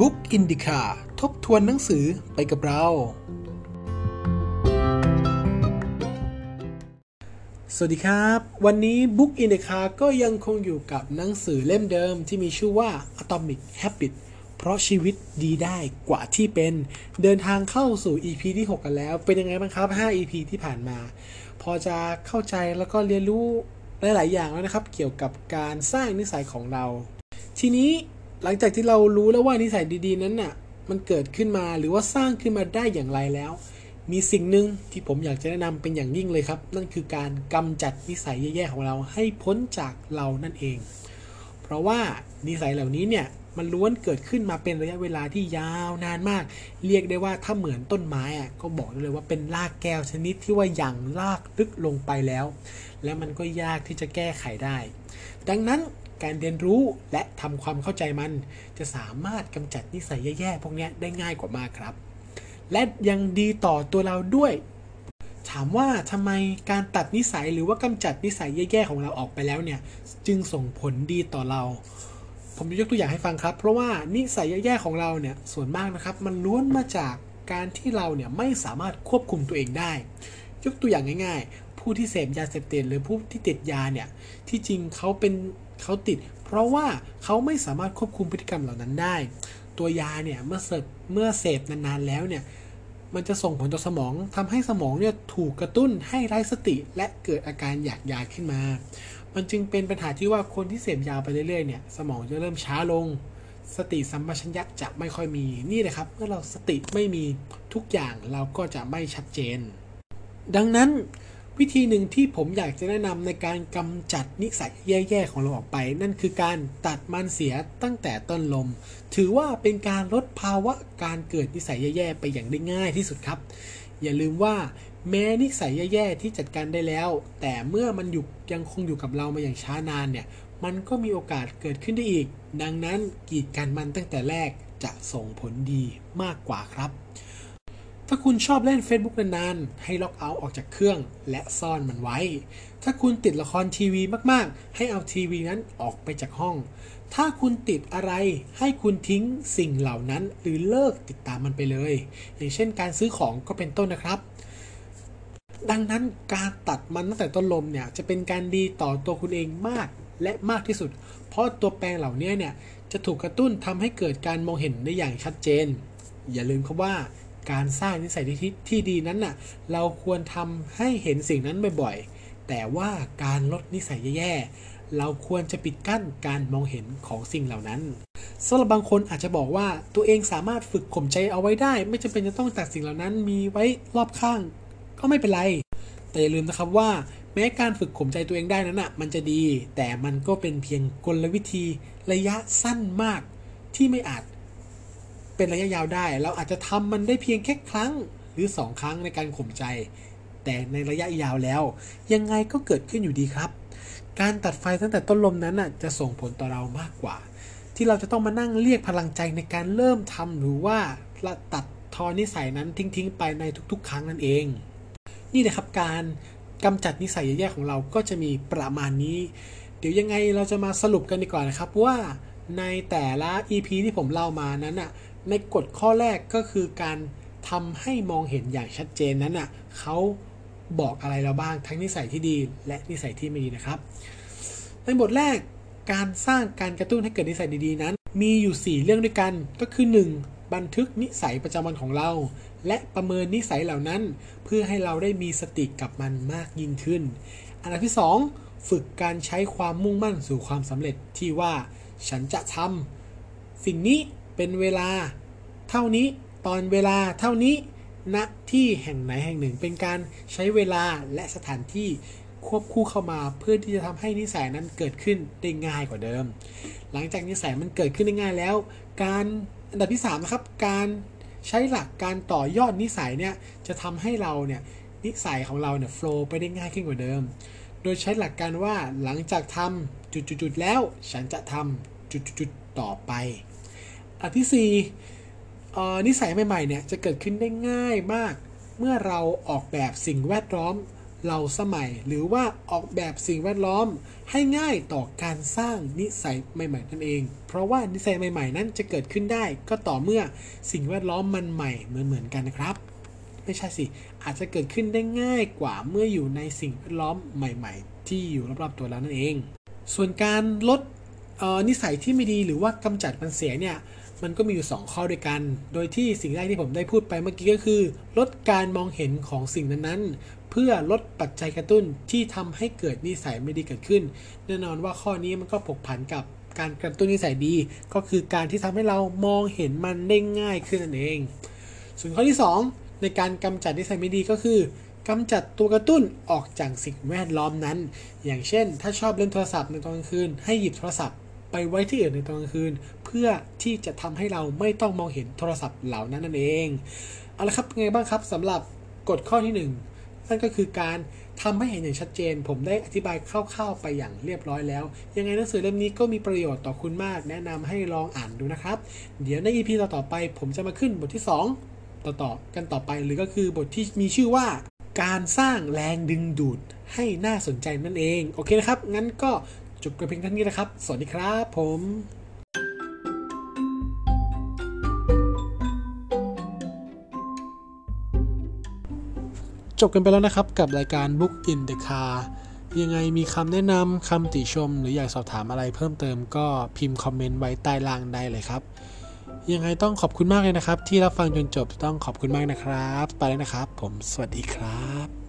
บุ๊กอินดิคาทบทวนหนังสือไปกับเรา สวัสดีครับ วันนี้บุ๊กอินดิคาก็ยังคงอยู่กับหนังสือเล่มเดิมที่มีชื่อว่า Atomic Habit เพราะชีวิตดีได้กว่าที่เป็น เดินทางเข้าสู่ EP ที่ 6 กันแล้ว เป็นยังไงบ้างครับ 5 EP ที่ผ่านมา พอจะเข้าใจแล้วก็เรียนรู้หลาย ๆ อย่างแล้วนะครับ เกี่ยวกับการสร้างนิสัยของเรา ทีนี้ หลังจากที่เรารู้แล้วว่านิสัยดีๆ นั้นน่ะ มันเกิดขึ้นมาหรือว่าสร้างขึ้นมาได้อย่างไรแล้ว มีสิ่งหนึ่งที่ผมอยากจะแนะนำเป็นอย่างยิ่งเลยครับ นั่นคือการกำจัดนิสัยแย่ๆของเราให้พ้นจากเรานั่นเอง เพราะว่านิสัยเหล่านี้เนี่ยมันล้วนเกิดขึ้นมาเป็นระยะเวลาที่ยาวนานมาก เรียกได้ว่าถ้าเหมือนต้นไม้อะก็บอกได้เลยว่าเป็นรากแก้วชนิดที่ว่าอย่างรากลึกลงไปแล้ว แล้วมันก็ยากที่จะแก้ไขได้ ดังนั้น การเรียนรู้และทำความเข้าใจมัน จะสามารถกำจัดนิสัยแย่ๆพวกนี้ได้ง่ายกว่ามากครับ และยังดีต่อตัวเราด้วย ถามว่าทำไมการตัดนิสัยหรือว่ากำจัดนิสัยแย่ๆของเราออกไปแล้วเนี่ย จึงส่งผลดีต่อเราผมจะยกตัวอย่างให้ฟังครับ เพราะว่านิสัยแย่ๆของเราเนี่ยส่วนมากนะครับ มันล้วนมาจากการที่เราเนี่ยไม่สามารถควบคุมตัวเองได้ ยกตัวอย่างง่าย ผู้ที่เสพยาเสพติดหรือผู้ที่ติดยาเนี่ยที่จริงเขาเป็นเขาติด เพราะว่าเขาไม่สามารถควบคุมพฤติกรรมเหล่านั้นได้ ตัวยาเนี่ยเมื่อเสพเมื่อเสพนานๆแล้วเนี่ยมันจะส่งผลต่อสมองทำให้สมองเนี่ยถูกกระตุ้นให้ไร้สติ และเกิดอาการอยากยาขึ้นมา มันจึงเป็นปัญหาที่ว่าคนที่เสพยาไปเรื่อยๆเนี่ยสมองจะเริ่มช้าลง สติสัมปชัญญะจะไม่ค่อยมีนี่แหละครับ เมื่อเราสติไม่มีทุกอย่างเราก็จะไม่ชัดเจน ดังนั้น วิธีหนึ่งที่ผมอยากจะแนะนำในการกำจัดนิสัยแย่ๆของเราออกไป นั่นคือการตัดมันเสียตั้งแต่ต้นลม ถือว่าเป็นการลดภาวะการเกิดนิสัยแย่ๆไปอย่างได้ง่ายที่สุดครับ อย่าลืมว่าแม้นิสัยแย่ๆที่จัดการได้แล้ว แต่เมื่อมันอยู่ยังคงอยู่กับเรามาอย่างช้านานเนี่ยมันก็มีโอกาสเกิดขึ้นได้อีก ดังนั้นกีดกันมันตั้งแต่แรกจะส่งผลดีมากกว่าครับ ถ้าคุณชอบเล่น Facebook นานๆ ให้ล็อกเอาท์ออกจากเครื่อง และซ่อนมันไว้ ถ้าคุณติดละครทีวีมากๆ ให้เอาทีวีนั้นออกไปจากห้อง ถ้าคุณติดอะไรให้คุณทิ้งสิ่งเหล่านั้น หรือเลิกติดตามมันไปเลย อย่างเช่นการซื้อของก็เป็นต้นนะครับ ดังนั้นการตัดมันตั้งแต่ต้นลมเนี่ยจะเป็นการดีต่อตัวคุณเองมากและมากที่สุด เพราะตัวแปลงเหล่านี้เนี่ยจะถูกกระตุ้นทำให้เกิดการมองเห็นได้อย่างชัดเจน อย่าลืมครับว่า การสร้างนิสัยที่ที่ดีนั้นน่ะ เราควรทำให้เห็นสิ่งนั้นบ่อยๆ แต่ว่าการลดนิสัยแย่ๆ เราควรจะปิดกั้นการมองเห็นของสิ่งเหล่านั้นสำหรับบางคนอาจจะบอกว่าตัวเองสามารถฝึกข่มใจเอาไว้ได้ ไม่จำเป็นจะต้องตัดสิ่งเหล่านั้นมีไว้รอบข้าง ก็ไม่เป็นไร แต่อย่าลืมนะครับว่าแม้การฝึกข่มใจตัวเองได้นั้นอะมันจะดี แต่มันก็เป็นเพียงกลวิธีระยะสั้นมากที่ไม่อาจ เป็นระยะยาวได้ เราอาจจะทำมันได้เพียงแค่ครั้งหรือ 2 ครั้งในการข่มใจ แต่ในระยะยาวแล้ว ยังไงก็เกิดขึ้นอยู่ดีครับ การตัดไฟตั้งแต่ต้นลมนั้นน่ะจะส่งผลต่อเรามากกว่า ที่เราจะต้องมานั่งเรียกพลังใจในการเริ่มทำหรือว่าตัดทอนนิสัยนั้นทิ้งๆไปในทุกๆ ครั้งนั่นเอง นี่นะครับการกำจัดนิสัยแย่ๆของเราก็จะมีประมาณนี้ เดี๋ยวยังไงเราจะมาสรุปกันดีกว่านะครับว่าในแต่ละ EP ที่ผมเล่ามานั้นอะ ในกฎข้อแรกก็คือการทำให้มองเห็นอย่างชัดเจนนั้นอะเขาบอกอะไรเราบ้างทั้งนิสัยที่ดีและนิสัยที่ไม่ดีนะครับ ในบทแรกการสร้างการกระตุ้นให้เกิดนิสัยดีๆนั้น มีอยู่ 4 เรื่องด้วยกันก็คือ 1. บันทึกนิสัยประจำวันของเรา และประเมินนิสัยเหล่านั้น เพื่อให้เราได้มีสติกับมันมากยิ่งขึ้น อันดับที่ 2 ฝึกการใช้ความมุ่งมั่นสู่ความสำเร็จที่ว่าฉันจะทำสิ่งนี้ เป็นเวลาเท่านี้ตอนเวลาเท่านี้ณที่แห่งไหนแห่งหนึ่ง เป็นการใช้เวลาและสถานที่ควบคู่เข้ามาเพื่อที่จะทำให้นิสัยนั้นเกิดขึ้นได้ง่ายกว่าเดิม หลังจากนิสัยมันเกิดขึ้นได้ง่ายแล้ว การอันดับที่3นะครับการใช้หลักการต่อยอดนิสัยเนี่ยจะทำให้เราเนี่ยนิสัยของเราเนี่ยโฟล์ไปได้ง่ายขึ้นกว่าเดิม โดยใช้หลักการว่าหลังจากทำจุดๆแล้ว ฉันจะทำจุดๆต่อไป อันที่4นิสัยใหม่ๆเนี่ยจะเกิดขึ้นได้ง่ายมาก เมื่อเราออกแบบสิ่งแวดล้อมเราสมัย หรือว่าออกแบบสิ่งแวดล้อมให้ง่ายต่อการสร้างนิสัยใหม่ ๆ นั่นเอง เพราะว่านิสัยใหม่ ๆ นั้นจะเกิดขึ้นได้ ก็ต่อเมื่อสิ่งแวดล้อมมันใหม่เหมือนๆกันนะครับ ไม่ใช่สิอาจจะเกิดขึ้นได้ง่ายกว่าเมื่ออยู่ในสิ่งแวดล้อมใหม่ ๆ ที่อยู่รอบๆตัวเรานั่นเอง ส่วนการลดนิสัยที่ไม่ดีหรือว่ากำจัดมันเสียเนี่ย มันก็มีอยู่ 2 ข้อด้วยกัน โดยที่สิ่งแรกที่ผมได้พูดไปเมื่อกี้ก็คือ ลดการมองเห็นของสิ่งนั้นๆ เพื่อลดปัจจัยกระตุ้นที่ทำให้เกิดนิสัยไม่ดีเกิดขึ้น แน่นอนว่าข้อนี้มันก็ผกผันกับการกระตุ้นนิสัยดี ก็คือการที่ทำให้เรามองเห็นมันได้ง่ายขึ้นนั่นเอง ส่วนข้อที่ 2 ในการกำจัดนิสัยไม่ดีก็คือกำจัดตัวกระตุ้นออกจากสิ่งแวดล้อมนั้น อย่างเช่น ถ้าชอบเล่นโทรศัพท์ในตอนกลางคืน ให้หยิบโทรศัพท์ไปไว้ที่อื่นในตอนกลางคืน พื่อที่จะทำให้เราไม่ต้องมองเห็นโทรศัพท์เหล่านั้นนั่นเองเอาละครับไงบ้างครับสำหรับกฎข้อที่ 1 นั่นก็คือการทำให้เห็นอย่างชัดเจน ผมได้อธิบายคร่าวๆไปอย่างเรียบร้อยแล้ว ยังไงหนังสือเล่มนี้ก็มีประโยชน์ต่อคุณมาก แนะนำให้ลองอ่านดูนะครับ เดี๋ยวใน EP ต่อๆไป ผมจะมาขึ้นบทที่ 2 ต่อๆกันต่อไป หรือก็คือบทที่มีชื่อว่าการสร้างแรงดึงดูดให้น่าสนใจนั่นเอง โอเคนะครับ งั้นก็จบกันเพียงเท่านี้นะครับ สวัสดีครับผม จบกันไปแล้วนะครับกับรายการ Book in the Car ยังไงมีคำแนะนำคำติชม หรืออยากสอบถามอะไรเพิ่มเติมก็พิมพ์คอมเมนต์ไว้ใต้ล่างได้เลยครับ ยังไงต้องขอบคุณมากเลยนะครับ ที่รับฟังจนจบต้องขอบคุณมากนะครับ ไปแล้วนะครับ ผมสวัสดีครับ